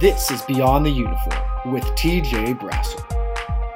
This is Beyond the Uniform with TJ Brassil.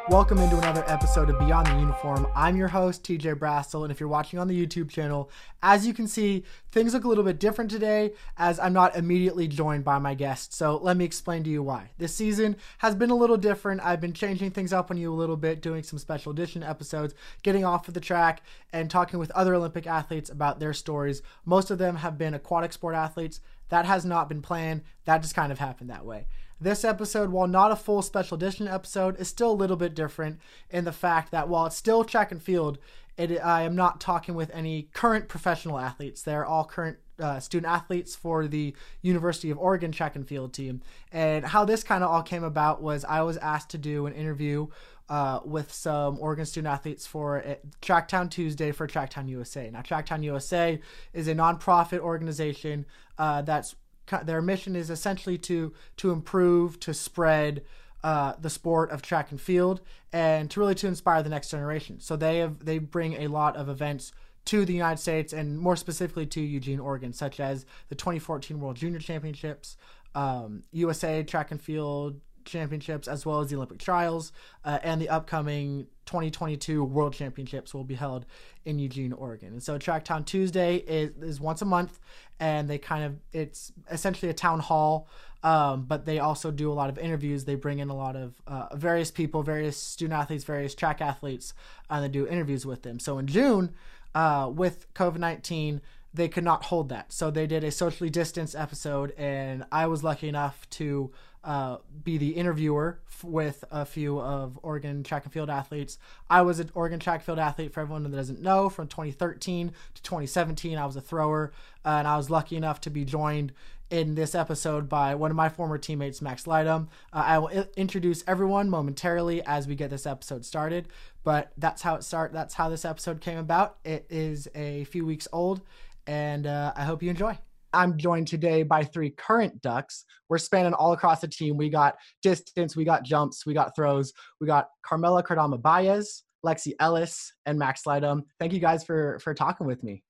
Welcome into another episode of Beyond the Uniform. I'm your host, TJ Brassil, and if you're watching on the YouTube channel, as you can see, things look a little bit different today as I'm not immediately joined by my guest. So let me explain to you why. This season has been a little different. I've been changing things up on you a little bit, doing some special edition episodes, getting off of the track, and talking with other Olympic athletes about their stories. Most of them have been aquatic sport athletes. That has not been planned. That just kind of happened that way. This episode, while not a full special edition episode, is still a little bit different in the fact that while it's still track and field, it, I am not talking with any current professional athletes. They're all current uh, student athletes for the University of Oregon track and field team. And how this kind of all came about was I was asked to do an interview uh, with some Oregon student athletes for Tracktown Tuesday for Tracktown USA. Now, Tracktown USA is a nonprofit organization uh, that's their mission is essentially to to improve, to spread uh, the sport of track and field, and to really to inspire the next generation. So they have they bring a lot of events to the United States and more specifically to Eugene, Oregon, such as the 2014 World Junior Championships, um, USA Track and Field Championships, as well as the Olympic Trials, uh, and the upcoming 2022 World Championships will be held in Eugene, Oregon. And so Tracktown Tuesday is, is once a month, and they kind of it's essentially a town hall, um, but they also do a lot of interviews. They bring in a lot of uh, various people, various student athletes, various track athletes, and they do interviews with them. So in June, uh, with COVID 19, they could not hold that. So they did a socially distanced episode, and I was lucky enough to uh, be the interviewer f- with a few of Oregon track and field athletes. I was an Oregon track and field athlete for everyone that doesn't know. From 2013 to 2017, I was a thrower, uh, and I was lucky enough to be joined in this episode by one of my former teammates, Max Lydum. Uh, I will I- introduce everyone momentarily as we get this episode started, but that's how it start. That's how this episode came about. It is a few weeks old, and uh, I hope you enjoy. I'm joined today by three current Ducks. We're spanning all across the team. We got distance, we got jumps, we got throws. We got Carmela Cardama Baez, Lexi Ellis, and Max Lydum. Thank you guys for for talking with me.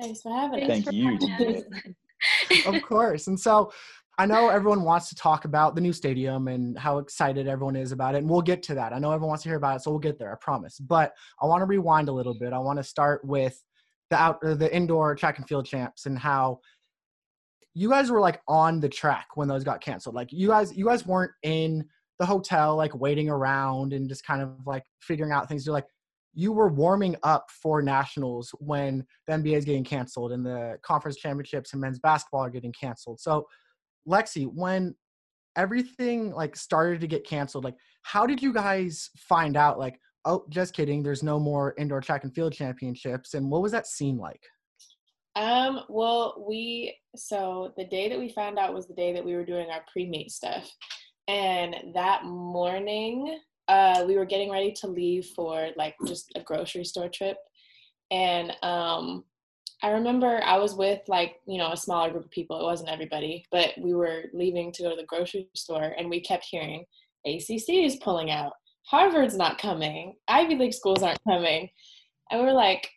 Thanks for having us. Thank you. of course. And so I know everyone wants to talk about the new stadium and how excited everyone is about it. And we'll get to that. I know everyone wants to hear about it, so we'll get there, I promise. But I want to rewind a little bit. I want to start with the out uh, the indoor track and field champs and how you guys were like on the track when those got canceled. Like you guys you guys weren't in the hotel like waiting around and just kind of like figuring out things. You're like you were warming up for nationals when the NBA is getting canceled and the conference championships and men's basketball are getting canceled. So Lexi, when everything like started to get canceled, like how did you guys find out like oh, just kidding. There's no more indoor track and field championships. And what was that scene like? Um, well, we, so the day that we found out was the day that we were doing our pre meet stuff. And that morning, uh, we were getting ready to leave for like just a grocery store trip. And um, I remember I was with like, you know, a smaller group of people. It wasn't everybody, but we were leaving to go to the grocery store and we kept hearing ACC is pulling out. Harvard's not coming. Ivy League schools aren't coming. And we were like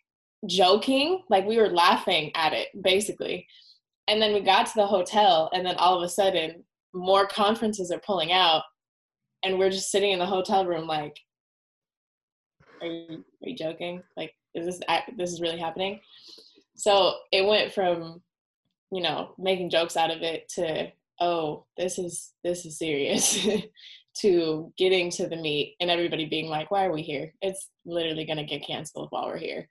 joking, like we were laughing at it basically. And then we got to the hotel, and then all of a sudden, more conferences are pulling out, and we're just sitting in the hotel room like, are you, are you joking? Like, is this this is really happening? So it went from, you know, making jokes out of it to, oh, this is this is serious. to getting to the meet and everybody being like, why are we here? It's literally going to get canceled while we're here.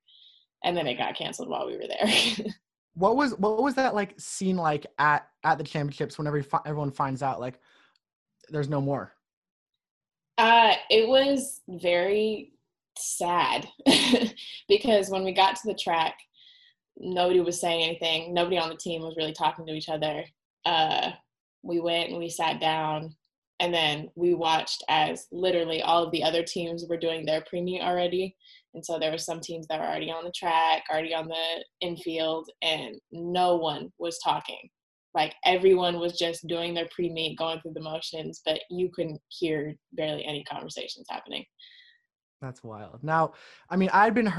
And then it got canceled while we were there. what was what was that like scene like at at the championships whenever everyone finds out like there's no more? Uh, it was very sad because when we got to the track, nobody was saying anything. Nobody on the team was really talking to each other. Uh, we went and we sat down and then we watched as literally all of the other teams were doing their pre-meet already. And so there were some teams that were already on the track already on the infield and no one was talking. Like everyone was just doing their pre-meet going through the motions but you couldn't hear barely any conversations happening. That's wild. Now i mean i'd been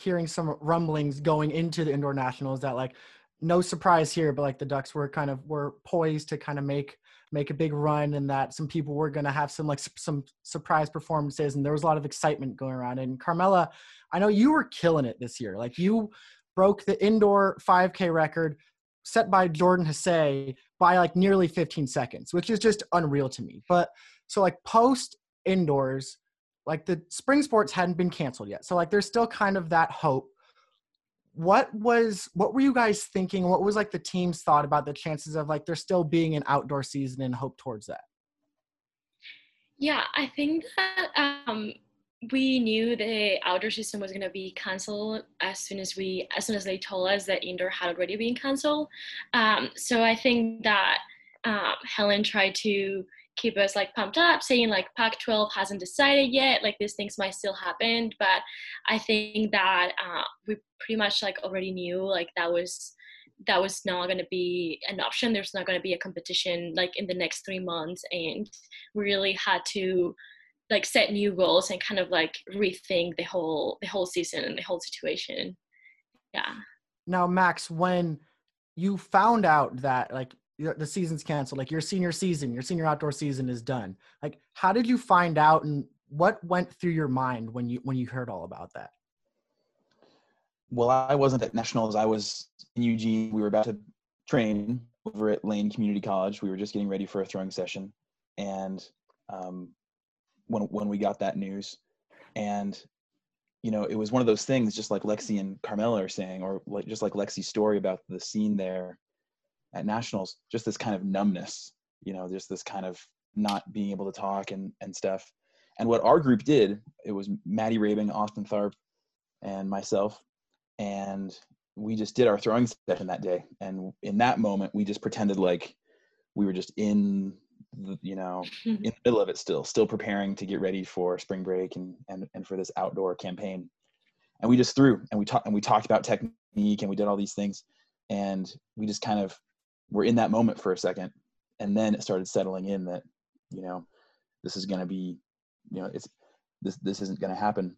hearing some rumblings going into the indoor nationals that like no surprise here but like the ducks were kind of were poised to kind of make make a big run and that some people were going to have some like some surprise performances and there was a lot of excitement going around. And carmela i know you were killing it this year. Like you broke the indoor 5k record set by jordan Hasay by like nearly 15 seconds which is just unreal to me. But so like post indoors like the spring sports hadn't been canceled yet. So like there's still kind of that hope what was what were you guys thinking? What was like the team's thought about the chances of like there still being an outdoor season and hope towards that? Yeah i think that um we knew the outdoor season was going to be canceled as soon as we as soon as they told us that indoor had already been canceled. Um, so i think that um, helen tried to keep us like pumped up saying like pac 12 hasn't decided yet like these things might still happen but i think that uh, we pretty much like already knew like that was that was not going to be an option. There's not going to be a competition like in the next three months and we really had to like set new goals and kind of like rethink the whole the whole season and the whole situation. Yeah. Now max when you found out that like the season's canceled like your senior season your senior outdoor season is done. Like how did you find out and what went through your mind when you when you heard all about that? Well i wasn't at nationals i was in eugene we were about to train over at lane community college. We were just getting ready for a throwing session. And um, when when we got that news and you know it was one of those things just like lexi and carmela are saying or like just like lexi's story about the scene there at nationals just this kind of numbness you know just this kind of not being able to talk and and stuff. And what our group did it was maddie rabing austin tharp and myself and we just did our throwing session that day. And in that moment we just pretended like we were just in the, you know in the middle of it still still preparing to get ready for spring break and and, and for this outdoor campaign. And we just threw and we talked and we talked about technique and we did all these things. And we just kind of were in that moment for a second and then it started settling in that you know this is going to be you know it's this this isn't going to happen.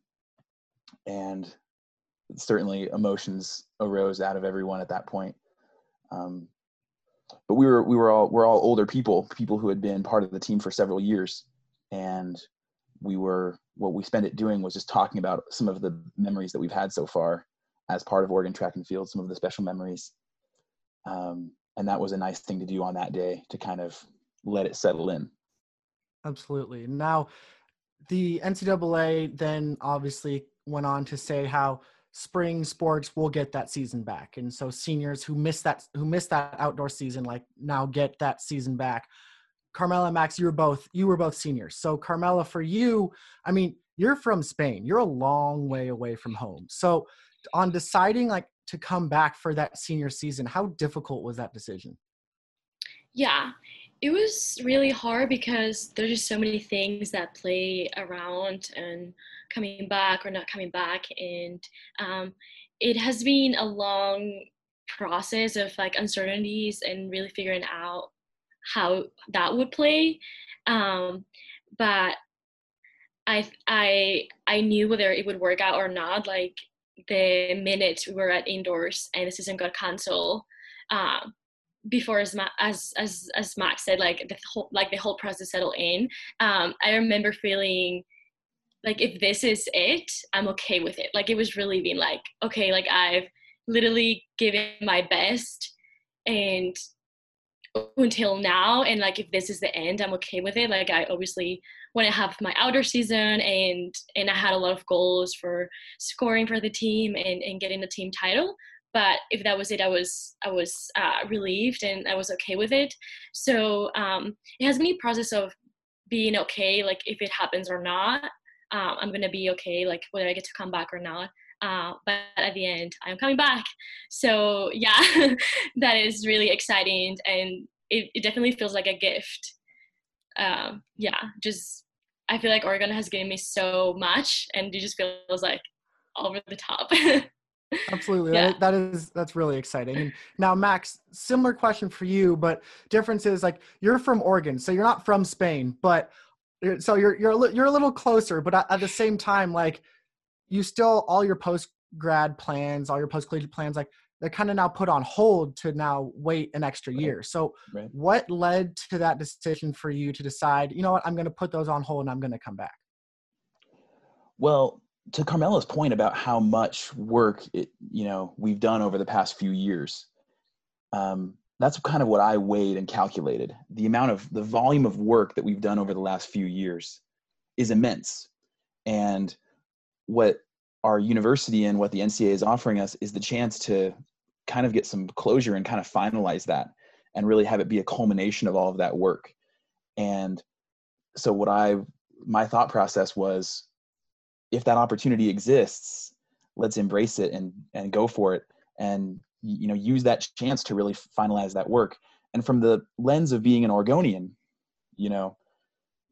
And certainly emotions arose out of everyone at that point. Um, but we were we were all we're all older people people who had been part of the team for several years. And we were what we spent it doing was just talking about some of the memories that we've had so far as part of Oregon track and field some of the special memories. Um, and that was a nice thing to do on that day to kind of let it settle in. Absolutely. Now, the NCAA then obviously went on to say how spring sports will get that season back, and so seniors who missed that who missed that outdoor season like now get that season back. Carmela Max, you were both you were both seniors. So Carmela, for you, I mean, you're from Spain. You're a long way away from home. So on deciding like to come back for that senior season. How difficult was that decision? Yeah, it was really hard because there's just so many things that play around and coming back or not coming back. And um, it has been a long process of like uncertainties and really figuring out how that would play. Um, but I I I knew whether it would work out or not. Like the minute we were at indoors and the season got canceled um, before as, as as as Max said like the whole like the whole process settled in um, I remember feeling like if this is it I'm okay with it. Like it was really being like okay like I've literally given my best and until now and like if this is the end i'm okay with it. Like i obviously want to have my outer season and and i had a lot of goals for scoring for the team and and getting the team title but if that was it i was i was uh, relieved and i was okay with it. So um it has been a process of being okay like if it happens or not um, i'm gonna be okay like whether i get to come back or not uh, but at the end i'm coming back. So yeah that is really exciting and it, it definitely feels like a gift. Um, yeah just i feel like oregon has given me so much and it just feels like all over the top. Absolutely. Yeah. that, that is that's really exciting. And now max similar question for you but difference is like you're from oregon so you're not from spain but so you're you're a, you're a little closer but at the same time like you still all your post grad plans, all your post collegiate plans, like they're kind of now put on hold to now wait an extra Right. year. So Right. what led to that decision for you to decide, you know what, I'm going to put those on hold and I'm going to come back? Well, to Carmela's point about how much work it, you know we've done over the past few years, um, that's kind of what I weighed and calculated. The amount of the volume of work that we've done over the last few years is immense, and what our university and what the NCAA is offering us is the chance to kind of get some closure and kind of finalize that and really have it be a culmination of all of that work. And so what I my thought process was if that opportunity exists, let's embrace it and and go for it and you know use that chance to really finalize that work. And from the lens of being an Oregonian, you know,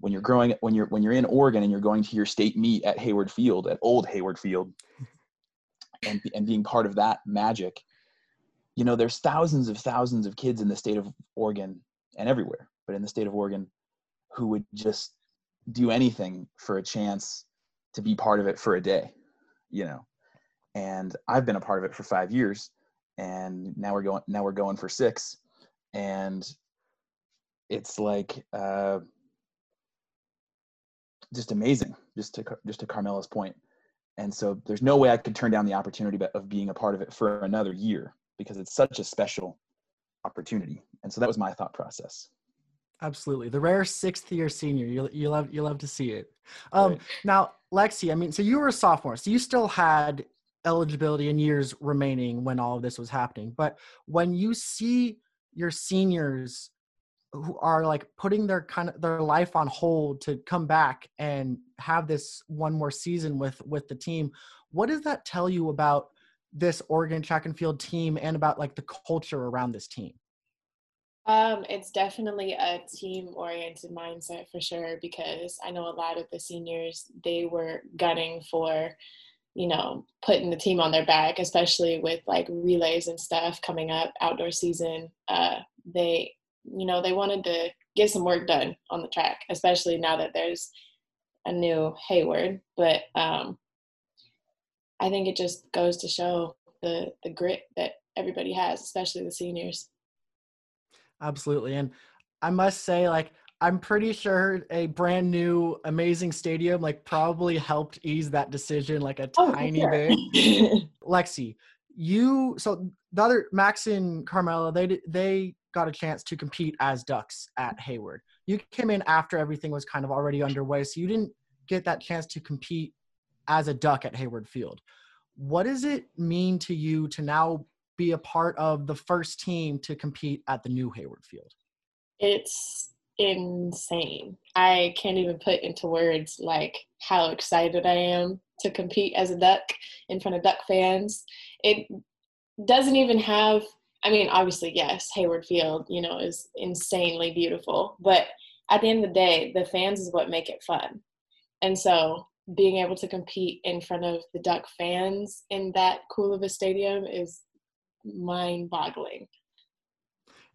when you're growing when you're when you're in Oregon and you're going to your state meet at Hayward Field at Old Hayward Field and and being part of that magic, you know, there's thousands of thousands of kids in the state of Oregon and everywhere, but in the state of Oregon who would just do anything for a chance to be part of it for a day, you know. And I've been a part of it for 5 years and now we're going now we're going for 6 and it's like uh just amazing just to just to Carmela's point. And so there's no way I could turn down the opportunity of being a part of it for another year because it's such a special opportunity. And so that was my thought process. Absolutely, the rare sixth year senior. You you love you love to see it. Um, Right. Now, Lexi, I mean, so you were a sophomore, so you still had eligibility and years remaining when all of this was happening. But when you see your seniors who are like putting their kind of their life on hold to come back and have this one more season with with the team, what does that tell you about this Oregon track and field team and about like the culture around this team? Um, it's definitely a team oriented mindset for sure because I know a lot of the seniors they were gunning for, you know, putting the team on their back, especially with like relays and stuff coming up, outdoor season. Uh, they, you know, they wanted to get some work done on the track, especially now that there's a new Hayward. But um, I think it just goes to show the the grit that everybody has, especially the seniors. Absolutely. And I must say, like, I'm pretty sure a brand new amazing stadium like probably helped ease that decision like a Oh, tiny sure. bit. Lexi, you so the other Max and Carmela, they they got a chance to compete as Ducks at Hayward. You came in after everything was kind of already underway, so you didn't get that chance to compete as a Duck at Hayward Field. What does it mean to you to now be a part of the first team to compete at the new Hayward Field? It's insane. I can't even put into words like how excited I am to compete as a duck in front of duck fans. It doesn't even have I mean, obviously, yes, Hayward Field, you know, is insanely beautiful, but at the end of the day, the fans is what make it fun. And so being able to compete in front of the duck fans in that cool of a stadium is mind boggling.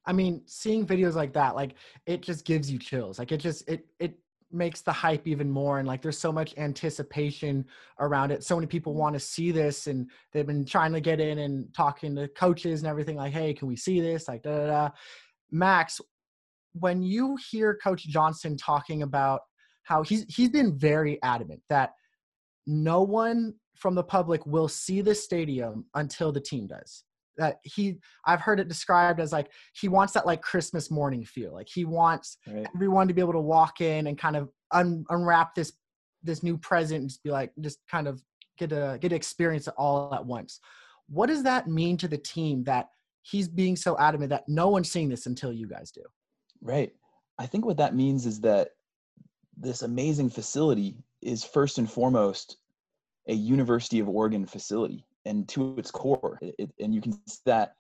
I mean, seeing videos like that, like it just gives you chills. Like it just it it makes the hype even more and like there's so much anticipation around it. So many people mm-hmm. want to see this and they've been trying to get in and talking to coaches and everything like, "Hey, can we see this?" like da da da. Max, when you hear coach Johnson talking about how he's he's been very adamant that no one from the public will see the stadium until the team does that he i've heard it described as like he wants that like christmas morning feel like he wants Right. everyone to be able to walk in and kind of un- unwrap this this new present and just be like just kind of get a get to experience it all at once what does that mean to the team that he's being so adamant that no one's seeing this until you guys do Right. I think what that means is that this amazing facility is first and foremost a University of Oregon facility, and to its core, it, it- and you can see that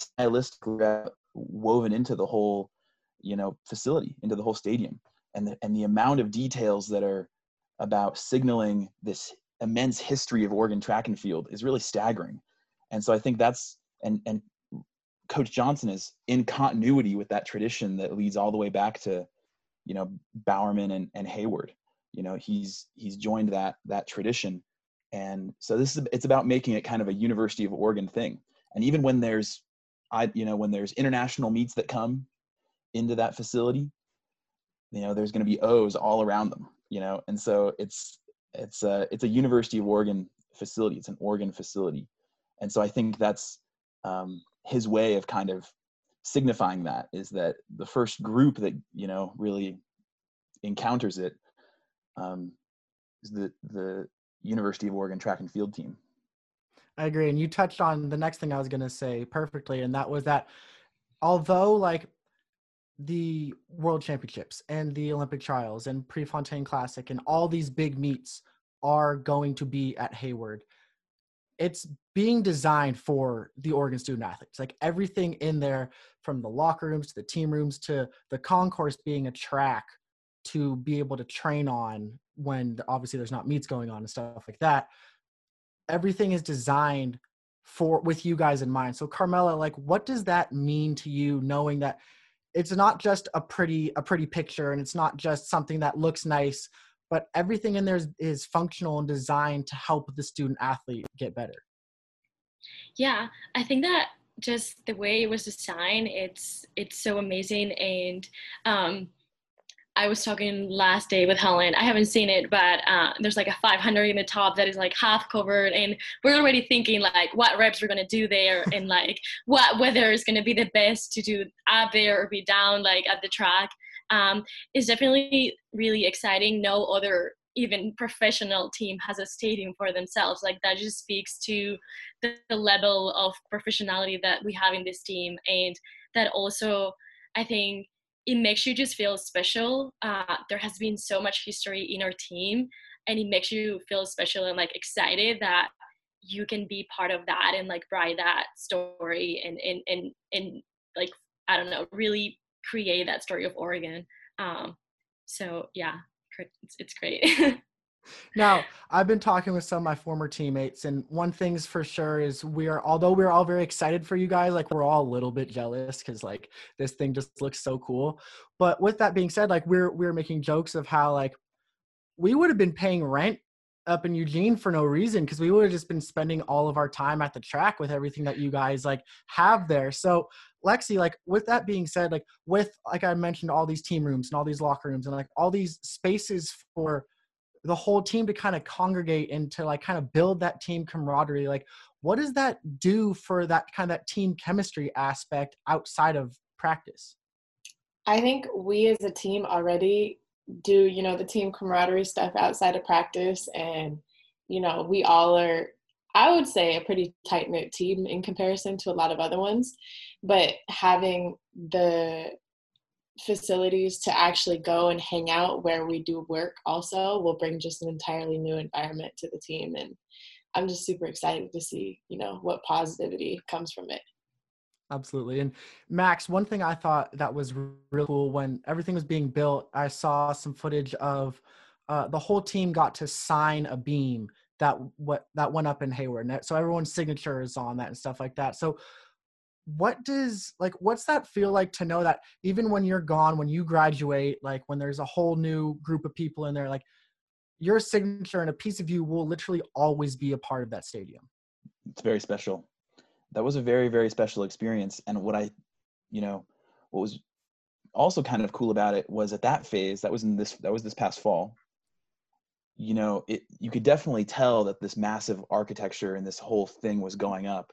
stylistically uh, woven into the whole, you know, facility, into the whole stadium, and the, and the amount of details that are about signaling this immense history of Oregon track and field is really staggering, and so I think that's and and Coach Johnson is in continuity with that tradition that leads all the way back to, you know, Bowerman and, and Hayward. You know, he's he's joined that that tradition, and so this is it's about making it kind of a University of Oregon thing. and even when there's i you know when there's international meets that come into that facility you know there's going to be o's all around them you know? And so it's it's a it's a university of oregon facility. It's an oregon facility. And so i think that's um, his way of kind of signifying that is that the first group that you know really encounters it um, is the the University of Oregon track and field team. I agree, and you touched on the next thing I was going to say perfectly, and that was that although like the World Championships and the Olympic Trials and Prefontaine Classic and all these big meets are going to be at Hayward it's being designed for the Oregon student athletes. Like everything in there, from the locker rooms to the team rooms to the concourse being a track to be able to train on when obviously there's not meets going on and stuff like that. Everything is designed for with you guys in mind. So Carmela, like what does that mean to you knowing that it's not just a pretty a pretty picture and it's not just something that looks nice but everything in there is, is functional and designed to help the student athlete get better yeah i think that just the way it was designed it's it's so amazing and um I was talking last day with Helen. I haven't seen it, but uh, there's like a 500 in the top that is like half covered, and we're already thinking like what reps we're gonna do there, and like what weather is gonna be the best to do up there or be down like at the track um, is definitely really exciting. No other even professional team has a stadium for themselves. Like that just speaks to the, the level of professionality that we have in this team, and that also I think it makes you just feel special. Uh, there has been so much history in our team, and it makes you feel special and like excited that you can be part of that and like write that story and and and and like I don't know, really create that story of Oregon. Um, so yeah, it's, it's great. now i've been talking with some of my former teammates and one thing's for sure is we are although we're all very excited for you guys like we're all a little bit jealous because like this thing just looks so cool but with that being said like we're we're making jokes of how like we would have been paying rent up in Eugene for no reason because we would have just been spending all of our time at the track with everything that you guys like have there. So Lexi, like with that being said, like with like I mentioned all these team rooms and all these locker rooms and like all these spaces for the whole team to kind of congregate and to like kind of build that team camaraderie, like what does that do for that kind of that team chemistry aspect outside of practice? I think we as a team already do you know the team camaraderie stuff outside of practice and you know we all are i would say a pretty tight knit team in comparison to a lot of other ones but having the facilities to actually go and hang out where we do work also will bring just an entirely new environment to the team and i'm just super excited to see you know what positivity comes from it Absolutely. And Max, one thing I thought that was really cool when everything was being built, I saw some footage of uh, the whole team got to sign a beam that what that went up in Hayward. So everyone's signature is on that and stuff like that. So what does like what's that feel like to know that even when you're gone, when you graduate, like when there's a whole new group of people in there, like your signature and a piece of you will literally always be a part of that stadium. It's very special. That was a very very special experience. And what i you know what was also kind of cool about it was at that phase that was in this that was this past fall you know it you could definitely tell that this massive architecture and this whole thing was going up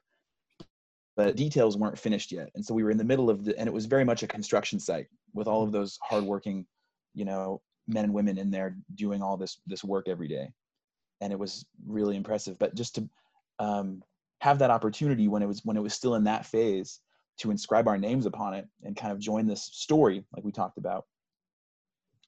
but details weren't finished yet. And so we were in the middle of the and it was very much a construction site with all of those hardworking you know men and women in there doing all this this work every day. And it was really impressive. But just to um, have that opportunity when it was when it was still in that phase to inscribe our names upon it and kind of join this story like we talked about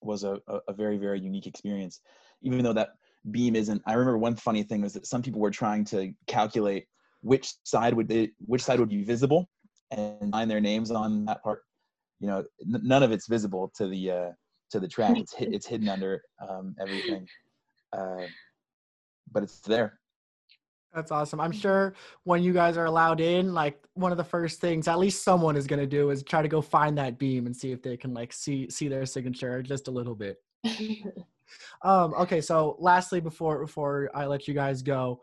was a, a, a very very unique experience. Even though that beam isn't i remember one funny thing was that some people were trying to calculate which side would be which side would be visible and sign their names on that part you know n- none of it's visible to the uh to the track it's it's hidden under um everything uh but it's there that's awesome. I'm sure when you guys are allowed in, like one of the first things at least someone is going to do is try to go find that beam and see if they can like see see their signature just a little bit. um okay, so lastly before before I let you guys go,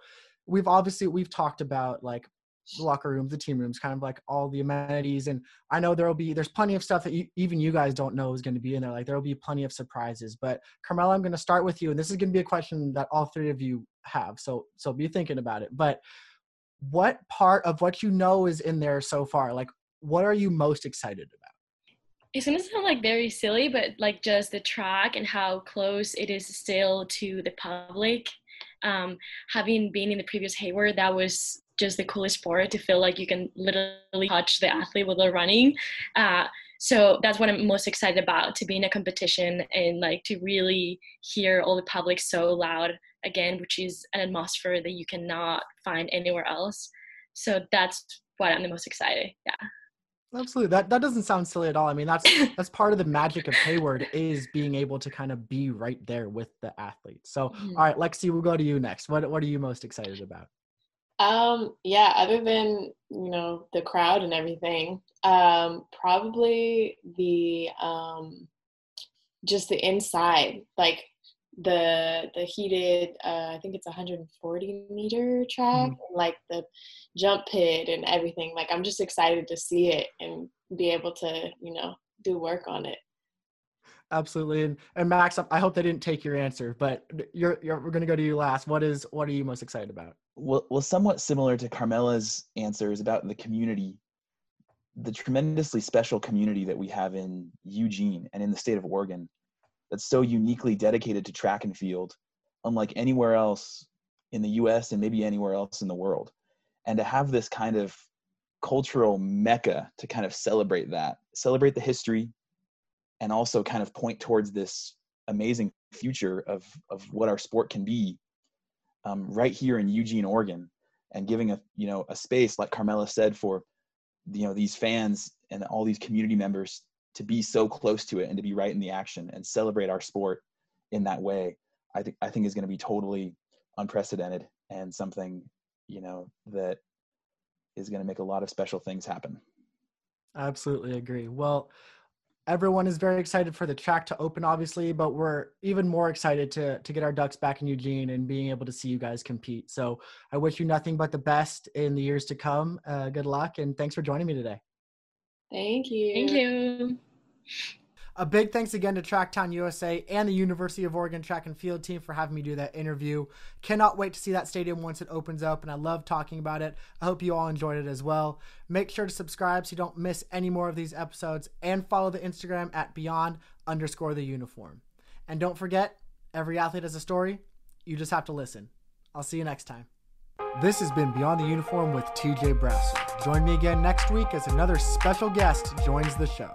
we've obviously we've talked about like the locker rooms, the team rooms, kind of like all the amenities. And I know there'll be there's plenty of stuff that you, even you guys don't know is going to be in there. Like there'll be plenty of surprises. But Carmela, I'm going to start with you, and this is going to be a question that all three of you have. So so be thinking about it. But what part of what you know is in there so far? Like what are you most excited about? It's gonna sound like very silly, but like just the track and how close it is still to the public. Um, having been in the previous Hayward, that was just the coolest sport to feel like you can literally touch the athlete while they're running. Uh, so that's what I'm most excited about to be in a competition and like to really hear all the public so loud again, which is an atmosphere that you cannot find anywhere else. So that's what I'm the most excited. Yeah. Absolutely. That that doesn't sound silly at all. I mean, that's that's part of the magic of Hayward is being able to kind of be right there with the athletes. So, mm-hmm. all right, Lexi, we'll go to you next. What what are you most excited about? Um, yeah, other than, you know, the crowd and everything, um, probably the um just the inside, like the the heated uh, I think it's 140 meter track, mm-hmm. like the jump pit and everything. Like I'm just excited to see it and be able to, you know, do work on it. Absolutely. And, and Max, I hope they didn't take your answer, but you're, you're we're going to go to you last. What is what are you most excited about? Well, well, somewhat similar to Carmela's answers about the community, the tremendously special community that we have in Eugene and in the state of Oregon that's so uniquely dedicated to track and field, unlike anywhere else in the US and maybe anywhere else in the world. And to have this kind of cultural mecca to kind of celebrate that, celebrate the history, and also kind of point towards this amazing future of, of what our sport can be um, right here in Eugene, Oregon, and giving a you know a space like Carmela said for you know these fans and all these community members to be so close to it and to be right in the action and celebrate our sport in that way i think i think is going to be totally unprecedented and something you know that is going to make a lot of special things happen. Absolutely agree. Well everyone is very excited for the track to open obviously but we're even more excited to to get our ducks back in eugene and being able to see you guys compete. So i wish you nothing but the best in the years to come. Uh, good luck and thanks for joining me today. Thank you. Thank you a big thanks again to Tracktown USA and the University of Oregon track and field team for having me do that interview. Cannot wait to see that stadium once it opens up, and I love talking about it. I hope you all enjoyed it as well. Make sure to subscribe so you don't miss any more of these episodes, and follow the Instagram at beyond underscore the uniform. And don't forget, every athlete has a story. You just have to listen. I'll see you next time. This has been Beyond the Uniform with TJ Brassil. Join me again next week as another special guest joins the show.